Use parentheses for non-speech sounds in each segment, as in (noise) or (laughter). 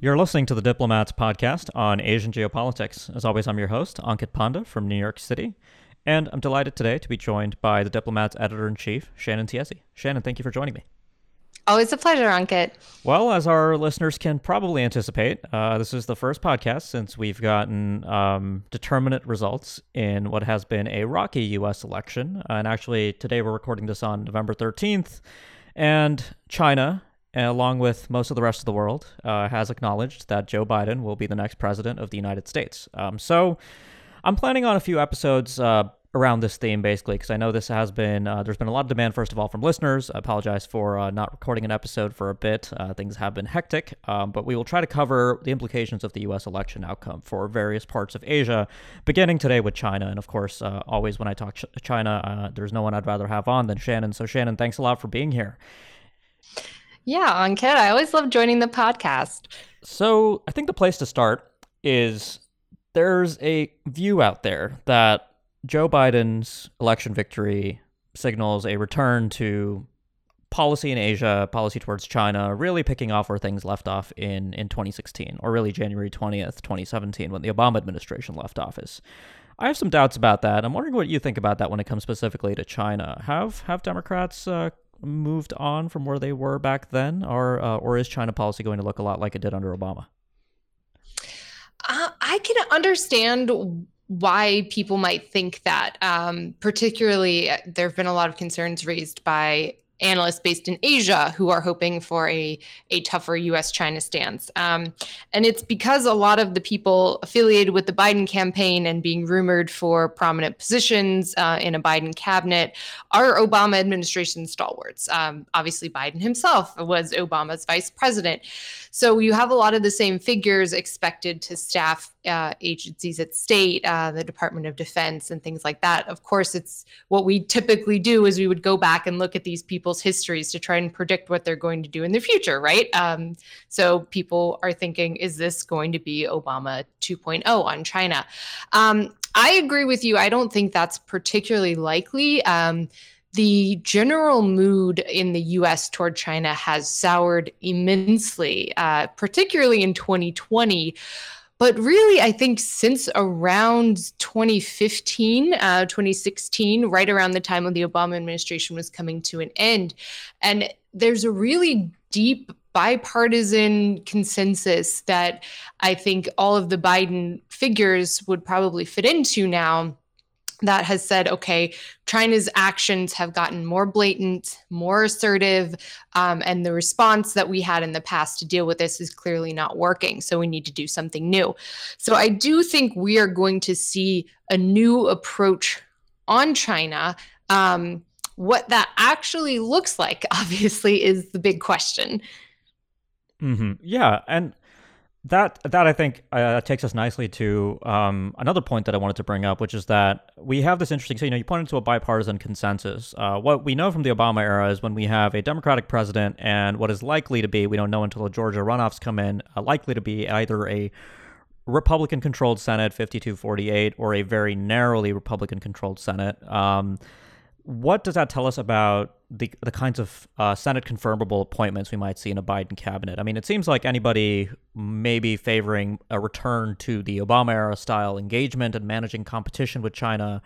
You're listening to the Diplomat's podcast on Asian geopolitics. As always, I'm your host, Ankit Panda from New York City. And I'm delighted today to be joined by the Diplomat's editor in chief, Shannon Tiezzi. Shannon, thank you for joining me. Always a pleasure, Ankit. Well, as our listeners can probably anticipate, uh, this is the first podcast since we've gotten um, determinate results in what has been a rocky U.S. election. and actually, today we're recording this on November 13th. And China along with most of the rest of the world, uh, has acknowledged that Joe Biden will be the next president of the United States. Um, so I'm planning on a few episodes uh, around this theme, basically, because I know this has been, uh, there's been a lot of demand, first of all, from listeners. I apologize for uh, not recording an episode for a bit. Uh, things have been hectic, um, but we will try to cover the implications of the U.S. election outcome for various parts of Asia, beginning today with China. And of course, uh, always when I talk ch- China, there's no one I'd rather have on than Shannon. So, Shannon, thanks a lot for being here. Yeah, Ankit, I always love joining the podcast. So I think the place to start is there's a view out there that Joe Biden's election victory signals a return to policy in Asia, policy towards China, really picking off where things left off in, in 2016, or really January 20th, 2017, when the Obama administration left office. I have some doubts about that. I'm wondering what you think about that when it comes specifically to China. Have have Democrats uh, moved on from where they were back then, or uh, or is China policy going to look a lot like it did under Obama? Uh, I can understand why people might think that. Um, particularly, uh, there have been a lot of concerns raised by analysts based in Asia who are hoping for a, a tougher US China stance. Um, and it's because a lot of the people affiliated with the Biden campaign and being rumored for prominent positions uh, in a Biden cabinet are Obama administration stalwarts. Um, obviously, Biden himself was Obama's vice president. So you have a lot of the same figures expected to staff uh, agencies at state, uh, the Department of Defense, and things like that. Of course, it's what we typically do is we would go back and look at these people's histories to try and predict what they're going to do in the future, right? Um, so people are thinking, is this going to be Obama 2.0 on China? Um, I agree with you. I don't think that's particularly likely. Um, the general mood in the US toward China has soured immensely, uh, particularly in 2020. But really, I think since around 2015, uh, 2016, right around the time when the Obama administration was coming to an end, and there's a really deep bipartisan consensus that I think all of the Biden figures would probably fit into now that has said, okay, China's actions have gotten more blatant, more assertive, um, and the response that we had in the past to deal with this is clearly not working. So we need to do something new. So I do think we are going to see a new approach on China. Um, what that actually looks like, (laughs) obviously, is the big question. Mm-hmm. Yeah, and that that I think uh, takes us nicely to um, another point that I wanted to bring up, which is that we have this interesting. So you know, you pointed to a bipartisan consensus. Uh, what we know from the Obama era is when we have a Democratic president, and what is likely to be, we don't know until the Georgia runoffs come in, uh, likely to be either a Republican-controlled Senate, 52-48, or a very narrowly Republican-controlled Senate. Um, what does that tell us about the the kinds of uh, Senate confirmable appointments we might see in a Biden cabinet? I mean, it seems like anybody maybe favoring a return to the Obama era style engagement and managing competition with China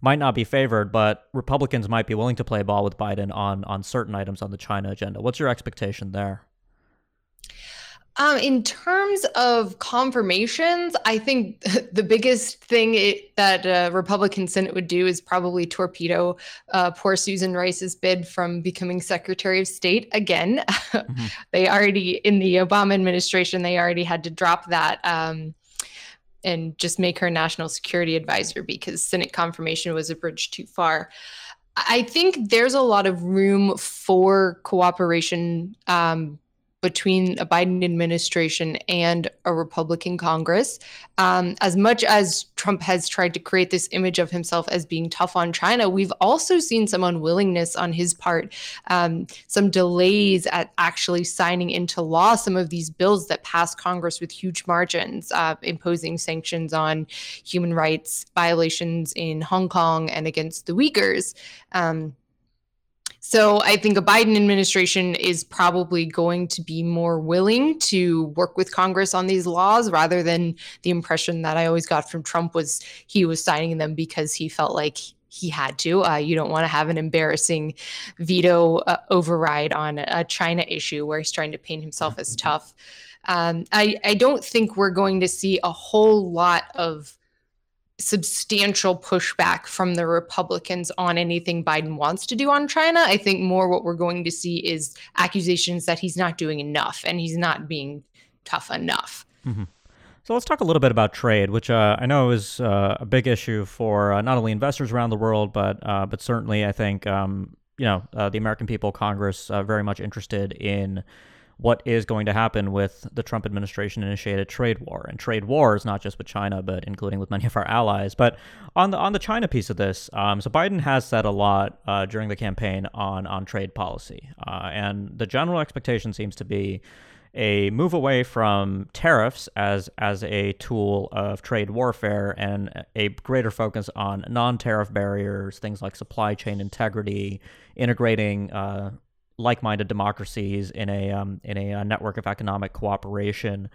might not be favored, but Republicans might be willing to play ball with Biden on on certain items on the China agenda. What's your expectation there? Um, in terms of confirmations, I think (laughs) the biggest thing it, that a Republican Senate would do is probably torpedo uh, poor Susan Rice's bid from becoming Secretary of State again. (laughs) Mm-hmm. they already, in the Obama administration, they already had to drop that. Um, and just make her national security advisor because Senate confirmation was a bridge too far. I think there's a lot of room for cooperation um, between a Biden administration and a Republican Congress. Um, as much as Trump has tried to create this image of himself as being tough on China, we've also seen some unwillingness on his part, um, some delays at actually signing into law some of these bills that passed Congress with huge margins, uh, imposing sanctions on human rights violations in Hong Kong and against the Uyghurs. Um, So I think a Biden administration is probably going to be more willing to work with Congress on these laws rather than the impression that I always got from Trump was he was signing them because he felt like he had to. Uh, you don't want to have an embarrassing veto uh, override on a China issue where he's trying to paint himself as tough. Um, I, I don't think we're going to see a whole lot of substantial pushback from the Republicans on anything Biden wants to do on China. I think more what we're going to see is accusations that he's not doing enough and he's not being tough enough. Mm-hmm. So let's talk a little bit about trade, which uh, I know is uh, a big issue for uh, not only investors around the world, but uh, but certainly I think um, you know uh, the American people, Congress, uh, very much interested in what is going to happen with the Trump administration initiated trade war. And trade wars, not just with China, but including with (laughs) many of our allies. But on the on the China piece of this, um, so Biden has said a lot during the campaign on on trade policy, and the general expectation seems to be a move away from tariffs as as a tool of trade warfare and a greater focus on non-tariff barriers, things like supply chain integrity, integrating uh, like-minded democracies in a um, in a, a uh, network of economic cooperation.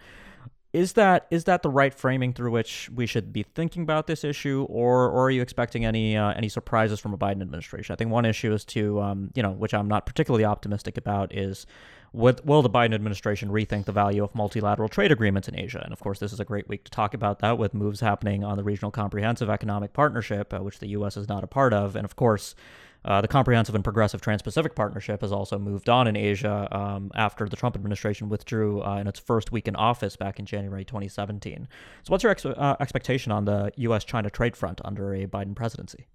Is that is that the right framing through which we should be thinking about this issue, or or are you expecting any uh, any surprises from a Biden administration? I think one issue is to um, you know, which I'm not particularly optimistic about, is would, will the Biden administration rethink the value of multilateral trade agreements in Asia? And of course, this is a great week to talk about that with moves happening on the Regional Comprehensive Economic Partnership, uh, which the U.S. is not a part of. And of course, uh, the Comprehensive and Progressive Trans Pacific Partnership has also moved on in Asia um, after the Trump administration withdrew uh, in its first week in office back in January 2017. So, what's your ex- uh, expectation on the U.S. China trade front under a Biden presidency?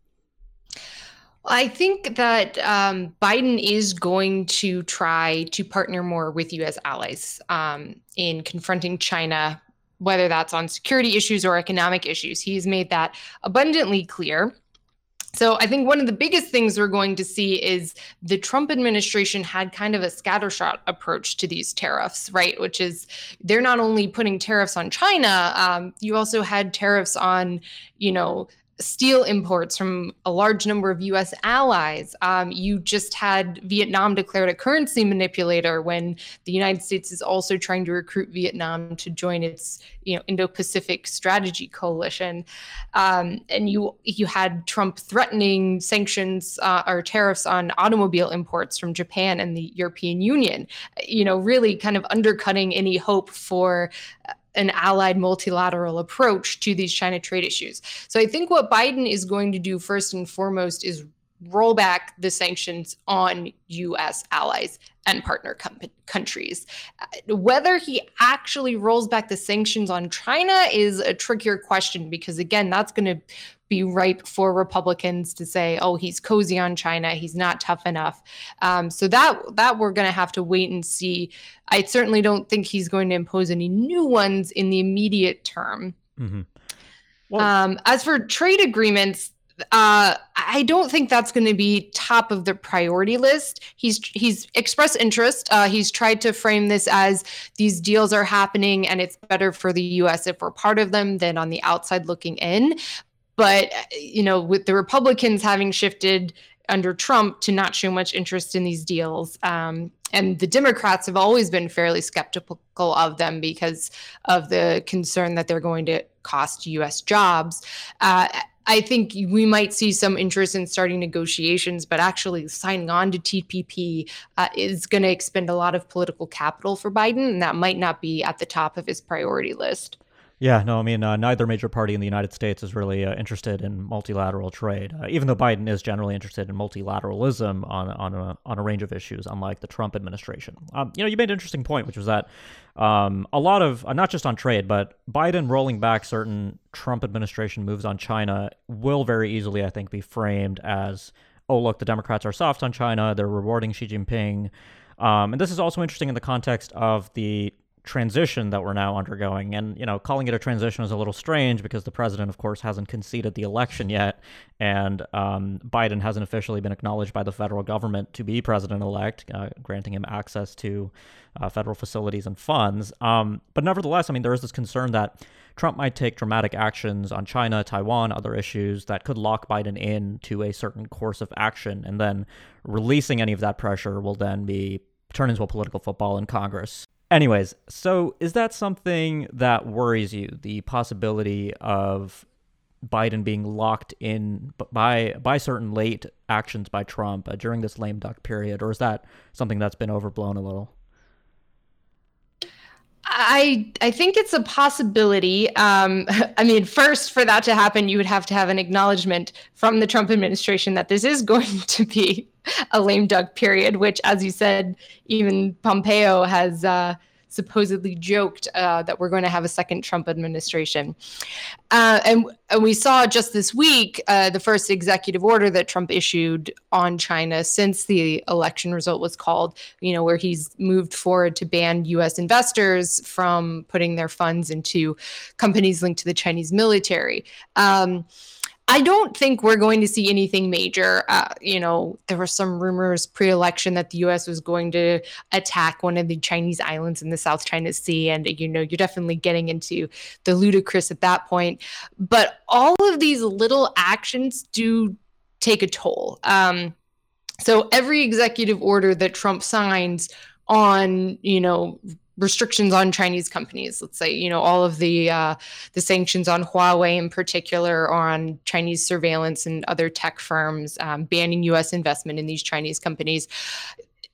I think that um, Biden is going to try to partner more with U.S. allies um, in confronting China, whether that's on security issues or economic issues. He's made that abundantly clear. So I think one of the biggest things we're going to see is the Trump administration had kind of a scattershot approach to these tariffs, right? Which is they're not only putting tariffs on China, um, you also had tariffs on, you know, steel imports from a large number of US allies. Um, you just had Vietnam declared a currency manipulator when the United States is also trying to recruit Vietnam to join its you know, Indo-Pacific strategy coalition. Um, and you you had Trump threatening sanctions uh, or tariffs on automobile imports from Japan and the European Union, you know, really kind of undercutting any hope for an allied multilateral approach to these China trade issues. So I think what Biden is going to do first and foremost is roll back the sanctions on US allies and partner com- countries. Whether he actually rolls back the sanctions on China is a trickier question because, again, that's going to be ripe for Republicans to say, "Oh, he's cozy on China. He's not tough enough." Um, so that that we're going to have to wait and see. I certainly don't think he's going to impose any new ones in the immediate term. Mm-hmm. Well, um, as for trade agreements, uh, I don't think that's going to be top of the priority list. He's he's expressed interest. Uh, he's tried to frame this as these deals are happening and it's better for the U.S. if we're part of them than on the outside looking in. But, you know, with the Republicans having shifted under Trump to not show much interest in these deals, um, and the Democrats have always been fairly skeptical of them because of the concern that they're going to cost U.S. jobs. Uh, I think we might see some interest in starting negotiations, but actually signing on to TPP uh, is going to expend a lot of political capital for Biden, and that might not be at the top of his priority list. Yeah, no, I mean, uh, neither major party in the United States is really uh, interested in multilateral trade, uh, even though Biden is generally interested in multilateralism on on a, on a range of issues, unlike the Trump administration. Um, you know, you made an interesting point, which was that um, a lot of, uh, not just on trade, but Biden rolling back certain Trump administration moves on China will very easily, I think, be framed as, oh, look, the Democrats are soft on China, they're rewarding Xi Jinping. Um, and this is also interesting in the context of the transition that we're now undergoing. And, you know, calling it a transition is a little strange because the president, of course, hasn't conceded the election yet. And um, Biden hasn't officially been acknowledged by the federal government to be president elect, uh, granting him access to uh, federal facilities and funds. Um, but nevertheless, I mean, there is this concern that Trump might take dramatic actions on China, Taiwan, other issues that could lock Biden in to a certain course of action. And then releasing any of that pressure will then be turn into a political football in Congress. Anyways, so is that something that worries you? The possibility of Biden being locked in by by certain late actions by Trump uh, during this lame duck period, or is that something that's been overblown a little? I I think it's a possibility. Um, (laughs) I mean, first, for that to happen, you would have to have an acknowledgement from the Trump administration that this is (laughs) going to be a lame duck period, which, as you said, even Pompeo has uh, supposedly joked uh, that we're going to have a second Trump administration. Uh, and, and, we saw just this week uh, the first executive order that Trump issued on China since the election result was called, you know, where he's moved forward to ban US investors from putting their funds into companies linked to the Chinese military. Um, I don't think we're going to see anything major. Uh, you know, there were some rumors pre election that the US was going to attack one of the Chinese islands in the South China Sea. And, you know, you're definitely getting into the ludicrous at that point. But all of these little actions do take a toll. Um, so every executive order that Trump signs on, you know, restrictions on Chinese companies. Let's say, you know, all of the uh, the sanctions on Huawei in particular, or on Chinese surveillance and other tech firms, um, banning U.S. investment in these Chinese companies.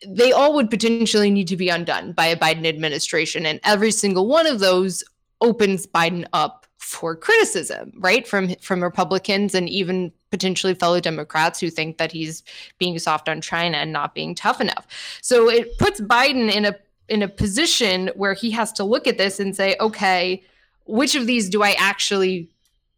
They all would potentially need to be undone by a Biden administration, and every single one of those opens Biden up for criticism, right, from from Republicans and even potentially fellow Democrats who think that he's being soft on China and not being tough enough. So it puts Biden in a in a position where he has to look at this and say, okay, which of these do I actually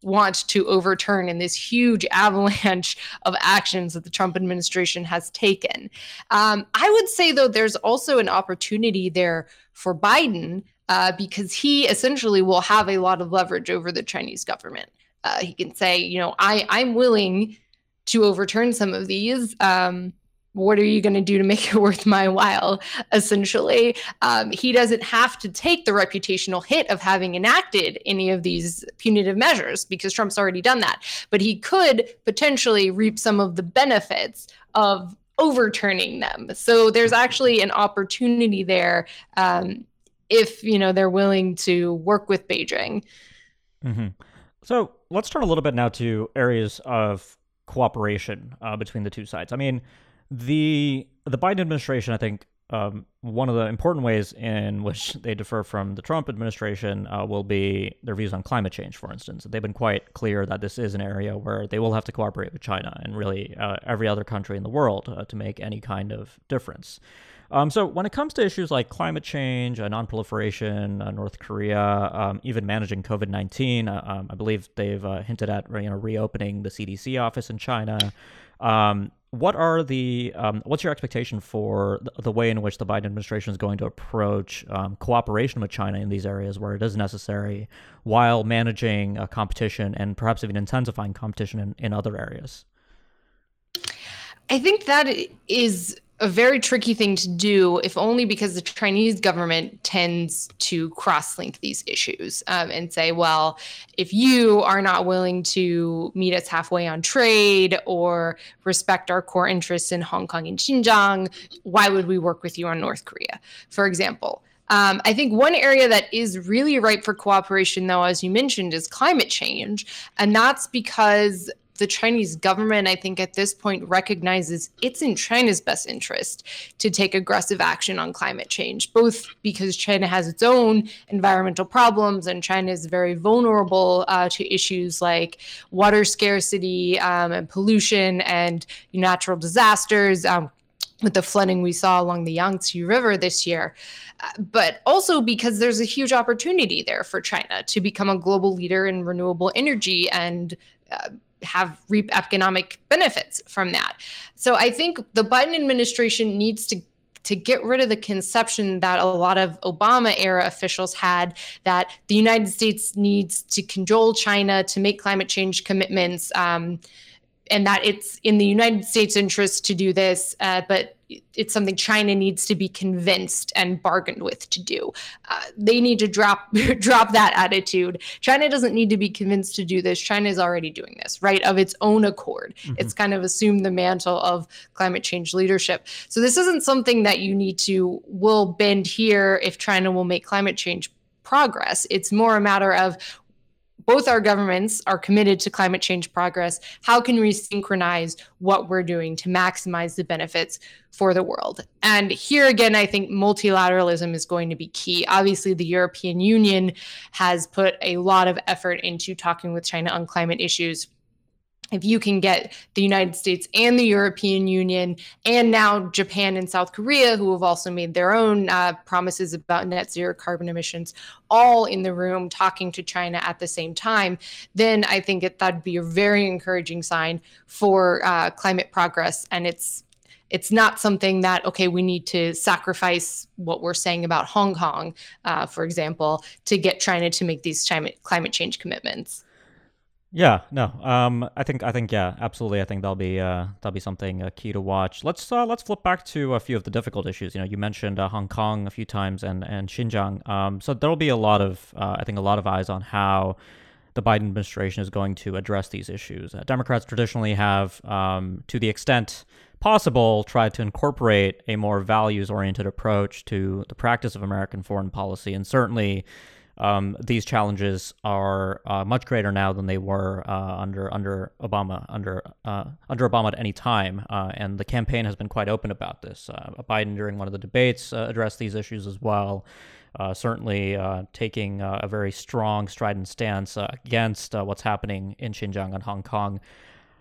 want to overturn in this huge (laughs) avalanche of actions that the Trump administration has taken? Um, I would say, though, there's also an opportunity there for Biden uh, because he essentially will have a lot of leverage over the Chinese government. Uh, he can say, you know, I, I'm willing to overturn some of these. Um, what are you going to do to make it (laughs) worth my while essentially? Um, he doesn't have to take the reputational hit of having enacted any of these punitive measures because trump's already done that. But he could potentially reap some of the benefits of overturning them. So there's actually an opportunity there um, if you know they're willing to work with beijing. Mm-hmm. so let's turn a little bit now to areas of cooperation uh, between the two sides. I mean the the Biden administration, I think, um, one of the important ways in which (laughs) they differ from the Trump administration uh, will be their views on climate change, for instance. They've been quite clear that this is an area where they will have to cooperate with China and really uh, every other country in the world uh, to make any kind of difference. Um, so when it comes to issues like climate change, uh, nonproliferation, uh, North Korea, um, even managing COVID nineteen, uh, um, I believe they've uh, hinted at you know reopening the CDC office in China. Um, what are the um, what's your expectation for the, way in which the Biden administration is going to approach um, cooperation with China in these areas where it is necessary, while managing uh, competition and perhaps even intensifying competition in, in other areas? I think that is a very tricky thing to do, if only because the Chinese government tends to cross link these issues um, and say, well, if you are not willing to meet us halfway on trade or respect our core interests in Hong Kong and Xinjiang, why would we work with you on North Korea, for example? Um, I think one area that is really ripe for cooperation, though, as you mentioned, is climate change. And that's because the Chinese government, I think, at this point recognizes it's in China's best interest to take aggressive action on climate change, both because China has its own environmental problems and China is very vulnerable uh, to issues like water scarcity um, and pollution and natural disasters. Um, with the flooding we saw along the Yangtze River this year, uh, but also because there's a huge opportunity there for China to become a global leader in renewable energy and uh, have reap economic benefits from that. So I think the Biden administration needs to to get rid of the conception that a lot of Obama era officials had that the United States needs to control China to make climate change commitments. Um, and that it's in the United States' interest to do this, uh, but it's something China needs to be convinced and bargained with to do. Uh, they need to drop (laughs) drop that attitude. China doesn't need to be convinced to do this. China is already doing this, right, of its own accord. Mm-hmm. It's kind of assumed the mantle of climate change leadership. So this isn't something that you need to will bend here if China will make climate change progress. It's more a matter of both our governments are committed to climate change progress. How can we synchronize what we're doing to maximize the benefits for the world? And here again, I think multilateralism is going to be key. Obviously, the European Union has put a lot of effort into talking with China on climate issues if you can get the United States and the European Union, and now Japan and South Korea, who have also made their own uh, promises about net zero carbon emissions, all in the room talking to China at the same time, then I think it, that'd be a very encouraging sign for uh, climate progress. And it's it's not something that okay we need to sacrifice what we're saying about Hong Kong, uh, for example, to get China to make these climate climate change commitments. Yeah, no. Um, I think I think yeah, absolutely. I think that'll be uh, that'll be something uh, key to watch. Let's uh, let's flip back to a few of the difficult issues. You know, you mentioned uh, Hong Kong a few times and and Xinjiang. Um, so there'll be a lot of uh, I think a lot of eyes on how the Biden administration is going to address these issues. Uh, Democrats traditionally have, um, to the extent possible, tried to incorporate a more values oriented approach to the practice of American foreign policy, and certainly um, these challenges are uh, much greater now than they were uh, under under Obama under uh, under Obama at any time, uh, and the campaign has been quite open about this. Uh, Biden during one of the debates uh, addressed these issues as well. certainly taking a very strong, strident stance against what's happening in Xinjiang and Hong Kong.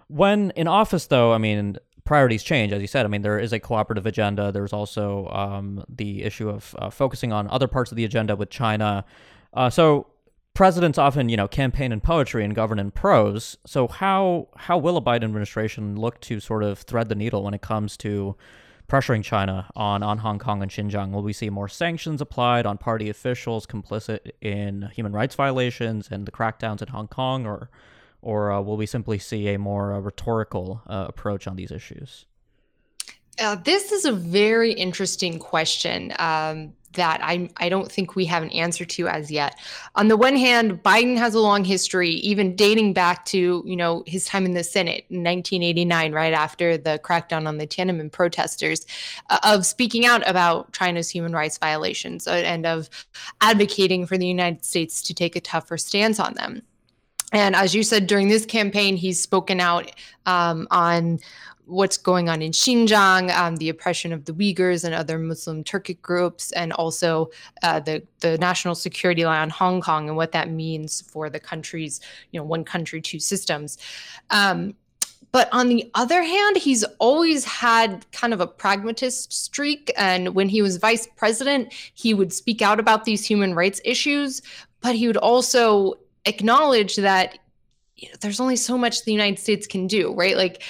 When in office, though, I mean, priorities change, as you said. I mean, there is a cooperative agenda. There's also um, the issue of uh, focusing on other parts of the agenda with China. Uh, so presidents often, you know, campaign in poetry and govern in prose. So how how will a Biden administration look to sort of thread the needle when it comes to pressuring China on on Hong Kong and Xinjiang? Will we see more sanctions applied on party officials complicit in human rights violations and the crackdowns in Hong Kong, or or uh, will we simply see a more uh, rhetorical uh, approach on these issues? Uh, this is a very interesting question. Um, that I, I don't think we have an answer to as yet. On the one hand, Biden has a long history, even dating back to you know his time in the Senate in 1989, right after the crackdown on the Tiananmen protesters, uh, of speaking out about China's human rights violations uh, and of advocating for the United States to take a tougher stance on them. And as you said during this campaign, he's spoken out um, on what's going on in Xinjiang, um, the oppression of the Uyghurs and other Muslim Turkic groups, and also uh, the the national security law on Hong Kong and what that means for the country's you know one country two systems. Um, but on the other hand, he's always had kind of a pragmatist streak. And when he was vice president, he would speak out about these human rights issues, but he would also acknowledge that you know, there's only so much the United States can do, right? Like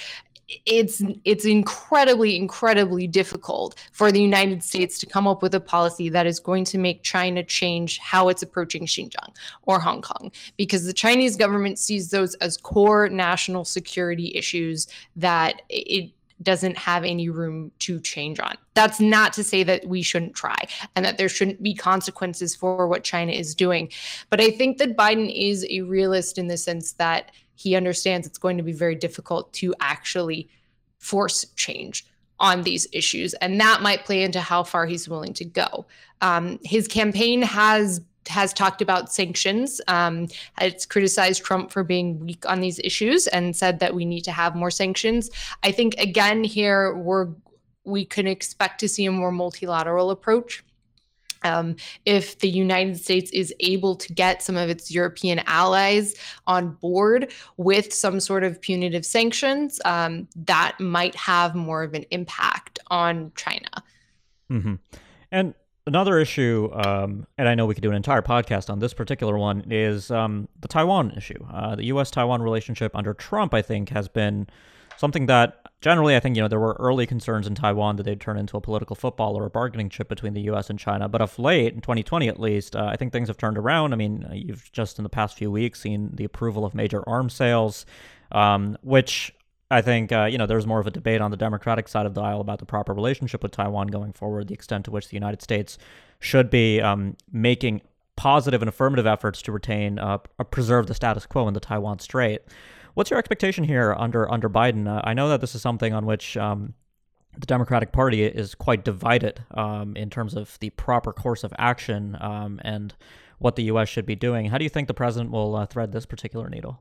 it's it's incredibly incredibly difficult for the United States to come up with a policy that is going to make China change how it's approaching Xinjiang or Hong Kong because the Chinese government sees those as core national security issues that it doesn't have any room to change on. That's not to say that we shouldn't try and that there shouldn't be consequences for what China is doing. But I think that Biden is a realist in the sense that he understands it's going to be very difficult to actually force change on these issues. And that might play into how far he's willing to go. Um, his campaign has has talked about sanctions. Um, it's criticized Trump for being weak on these issues and said that we need to have more sanctions. I think again here we're we can expect to see a more multilateral approach. Um, if the United States is able to get some of its European allies on board with some sort of punitive sanctions, um, that might have more of an impact on China. Mm-hmm. And another issue, um, and I know we could do an entire podcast on this particular one, is um, the Taiwan issue. Uh, the U.S. Taiwan relationship under Trump, I think, has been something that generally, I think you know there were early concerns in Taiwan that they'd turn into a political football or a bargaining chip between the U.S. and China. But of late, in 2020 at least, uh, I think things have turned around. I mean, you've just in the past few weeks seen the approval of major arms sales, um, which I think uh, you know there's more of a debate on the Democratic side of the aisle about the proper relationship with Taiwan going forward, the extent to which the United States should be um, making positive and affirmative efforts to retain uh, preserve the status quo in the Taiwan Strait. What's your expectation here under under Biden? Uh, I know that this is something on which um, the Democratic Party is quite divided um, in terms of the proper course of action um, and what the U.S. should be doing. How do you think the president will uh, thread this particular needle?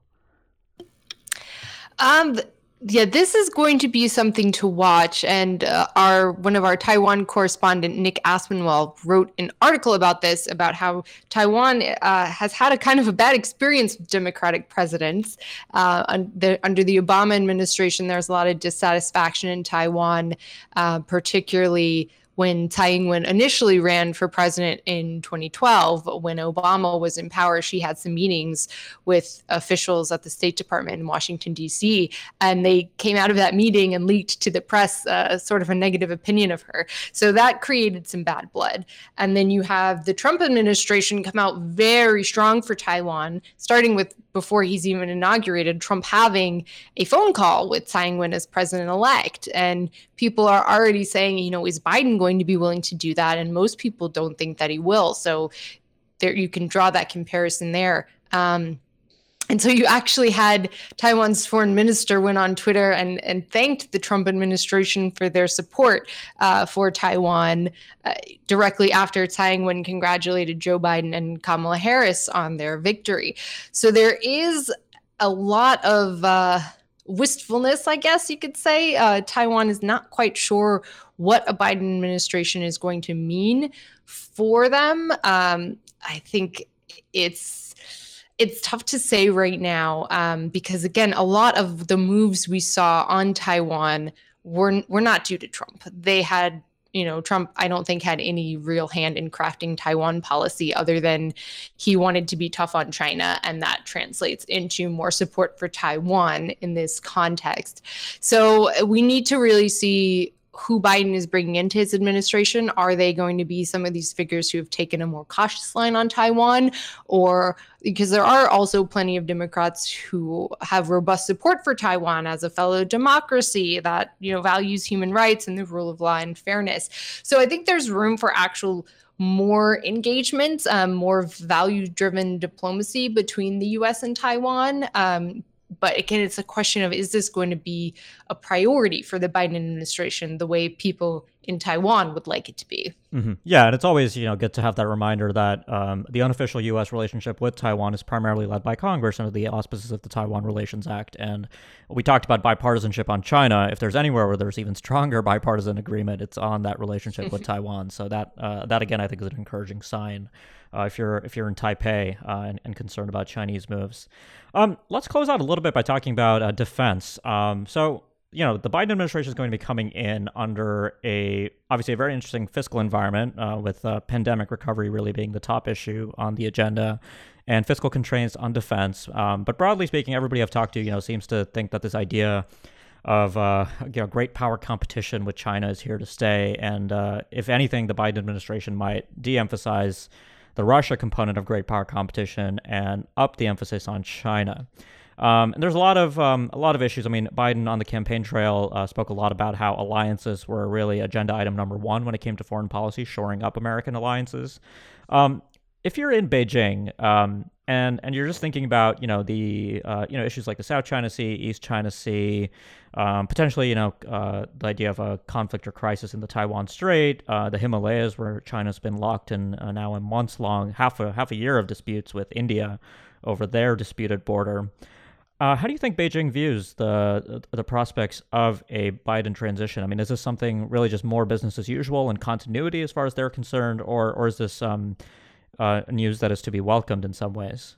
Um, yeah, this is going to be something to watch. And uh, our one of our Taiwan correspondent, Nick Aspinwall, wrote an article about this about how Taiwan uh, has had a kind of a bad experience with Democratic presidents. Uh, under, under the Obama administration, there's a lot of dissatisfaction in Taiwan, uh, particularly when Tsai Ing-wen initially ran for president in 2012, when Obama was in power, she had some meetings with officials at the State Department in Washington, D.C., and they came out of that meeting and leaked to the press uh, sort of a negative opinion of her. So that created some bad blood. And then you have the Trump administration come out very strong for Taiwan, starting with before he's even inaugurated, Trump having a phone call with Tsai Ing-wen as president elect. And people are already saying, you know, is Biden going to be willing to do that? And most people don't think that he will. So there you can draw that comparison there. Um, and so you actually had Taiwan's foreign minister went on Twitter and, and thanked the Trump administration for their support uh, for Taiwan uh, directly after Tsai Ing-wen congratulated Joe Biden and Kamala Harris on their victory. So there is a lot of uh, wistfulness, I guess you could say. Uh, Taiwan is not quite sure what a Biden administration is going to mean for them. Um, I think it's it's tough to say right now um, because again, a lot of the moves we saw on Taiwan were were not due to Trump. They had, you know, Trump. I don't think had any real hand in crafting Taiwan policy other than he wanted to be tough on China, and that translates into more support for Taiwan in this context. So we need to really see who Biden is bringing into his administration. Are they going to be some of these figures who have taken a more cautious line on Taiwan? Or because there are also plenty of Democrats who have robust support for Taiwan as a fellow democracy that, you know, values human rights and the rule of law and fairness. So I think there's room for actual more engagement, um, more value driven diplomacy between the US and Taiwan. Um, but again, it's a question of is this going to be a priority for the Biden administration the way people in Taiwan would like it to be? Mm-hmm. Yeah, and it's always you know good to have that reminder that um, the unofficial U.S. relationship with Taiwan is primarily led by Congress under the auspices of the Taiwan Relations Act. And we talked about bipartisanship on China. If there's anywhere where there's even stronger bipartisan agreement, it's on that relationship with (laughs) Taiwan. So that uh, that again, I think, is an encouraging sign uh, if you're if you're in Taipei uh, and, and, concerned about Chinese moves. Um, let's close out a little bit by talking about uh, defense. Um, so you know the Biden administration is going to be coming in under a obviously a very interesting fiscal environment uh, with uh, pandemic recovery really being the top issue on the agenda and fiscal constraints on defense. Um, but broadly speaking, everybody I've talked to you know seems to think that this idea of uh, you know great power competition with China is here to stay, and uh, if anything, the Biden administration might de-emphasize the Russia component of great power competition and up the emphasis on China. Um, and there's a lot of um, a lot of issues. I mean, Biden on the campaign trail uh, spoke a lot about how alliances were really agenda item number one when it came to foreign policy, shoring up American alliances. Um, if you're in Beijing um, and and you're just thinking about you know the uh, you know issues like the South China Sea, East China Sea, um, potentially you know uh, the idea of a conflict or crisis in the Taiwan Strait, uh, the Himalayas where China's been locked in uh, now a months long half a half a year of disputes with India over their disputed border. Uh, how do you think Beijing views the the prospects of a Biden transition? I mean, is this something really just more business as usual and continuity as far as they're concerned, or or is this um, uh, news that is to be welcomed in some ways?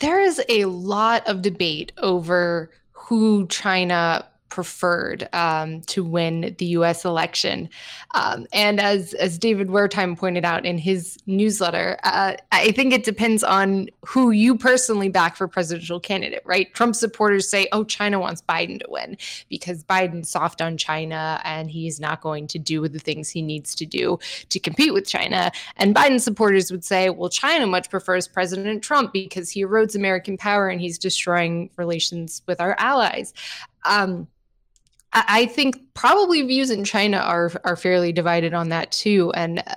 There is a lot of debate over who China preferred um, to win the U.S. election. Um, and as as David Wertheim pointed out in his newsletter, uh, I think it depends on who you personally back for presidential candidate. Right? Trump supporters say, "Oh, China wants Biden to win because Biden's soft on China and he's not going to do the things he needs to do to compete with China." And Biden supporters would say, "Well, China much prefers President Trump because he erodes American power and he's destroying relations with our allies." Um, I think probably views in China are are fairly divided on that too, and uh,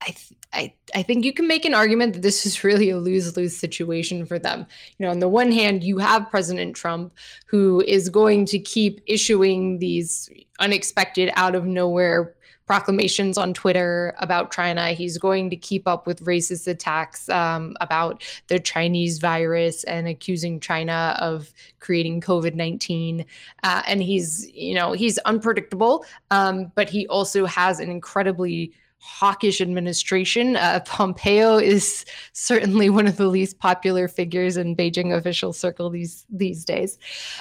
I th- I I think you can make an argument that this is really a lose lose situation for them. You know, on the one hand, you have President Trump who is going to keep issuing these unexpected, out of nowhere proclamations on Twitter about China. He's going to keep up with racist attacks um, about the Chinese virus and accusing China of creating COVID 19. Uh, and he's, you know, he's unpredictable, um, but he also has an incredibly hawkish administration. Uh, (laughs) Pompeo is certainly one of the least popular figures in Beijing official circle these these days.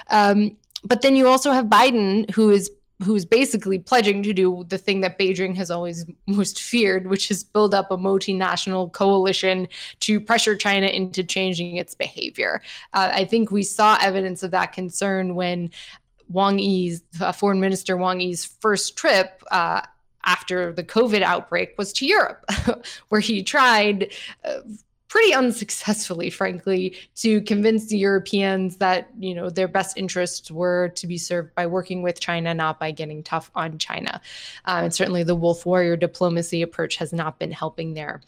Um, but then you also have Biden, who is who's basically pledging to do the thing that Beijing has always most feared, which is build up a multinational coalition to pressure China into changing its behavior. Uh, I think we saw evidence of that concern when Wang Yi's, uh, Foreign Minister Wang Yi's first trip uh, after the COVID outbreak was to Europe, (laughs) where he tried uh, pretty unsuccessfully, frankly, to convince the Europeans that you know their best interests were to be served by working with China, not by getting tough on China. Uh, and certainly, the wolf warrior diplomacy approach has not been helping there.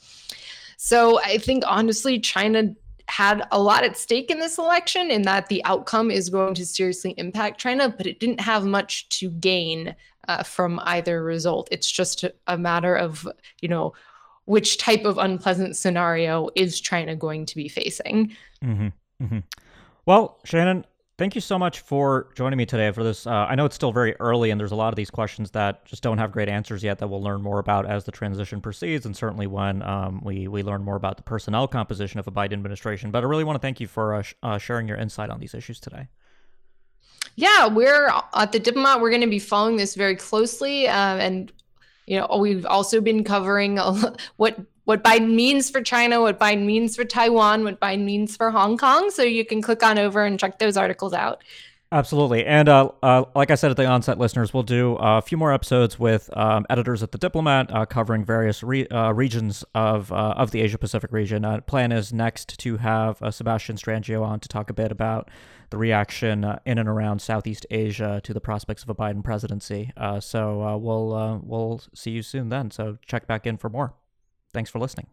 So I think honestly, China had a lot at stake in this election in that the outcome is going to seriously impact China, but it didn't have much to gain uh, from either result. It's just a matter of, you know, which type of unpleasant scenario is China going to be facing. Mm-hmm. Mm-hmm. Well, Shannon, thank you so much for joining me today for this. Uh, I know it's still very early, and there's a lot of these questions that just don't have great answers yet that we'll learn more about as the transition proceeds, and certainly when um, we we learn more about the personnel composition of a Biden administration. But I really want to thank you for uh, sh- uh, sharing your insight on these issues today. Yeah, we're at the diplomat. We're going to be following this very closely, uh, and you know, we've also been covering what what Biden means for China, what Biden means for Taiwan, what Biden means for Hong Kong. So you can click on over and check those articles out. Absolutely. And uh, uh, like I said at the onset, listeners, we'll do a few more episodes with um, editors at The Diplomat uh, covering various re- uh, regions of uh, of the Asia Pacific region. Uh, plan is next to have Sebastian Strangio on to talk a bit about the reaction in and around Southeast Asia to the prospects of a Biden presidency. so we'll, we'll see you soon then. So check back in for more. Thanks for listening.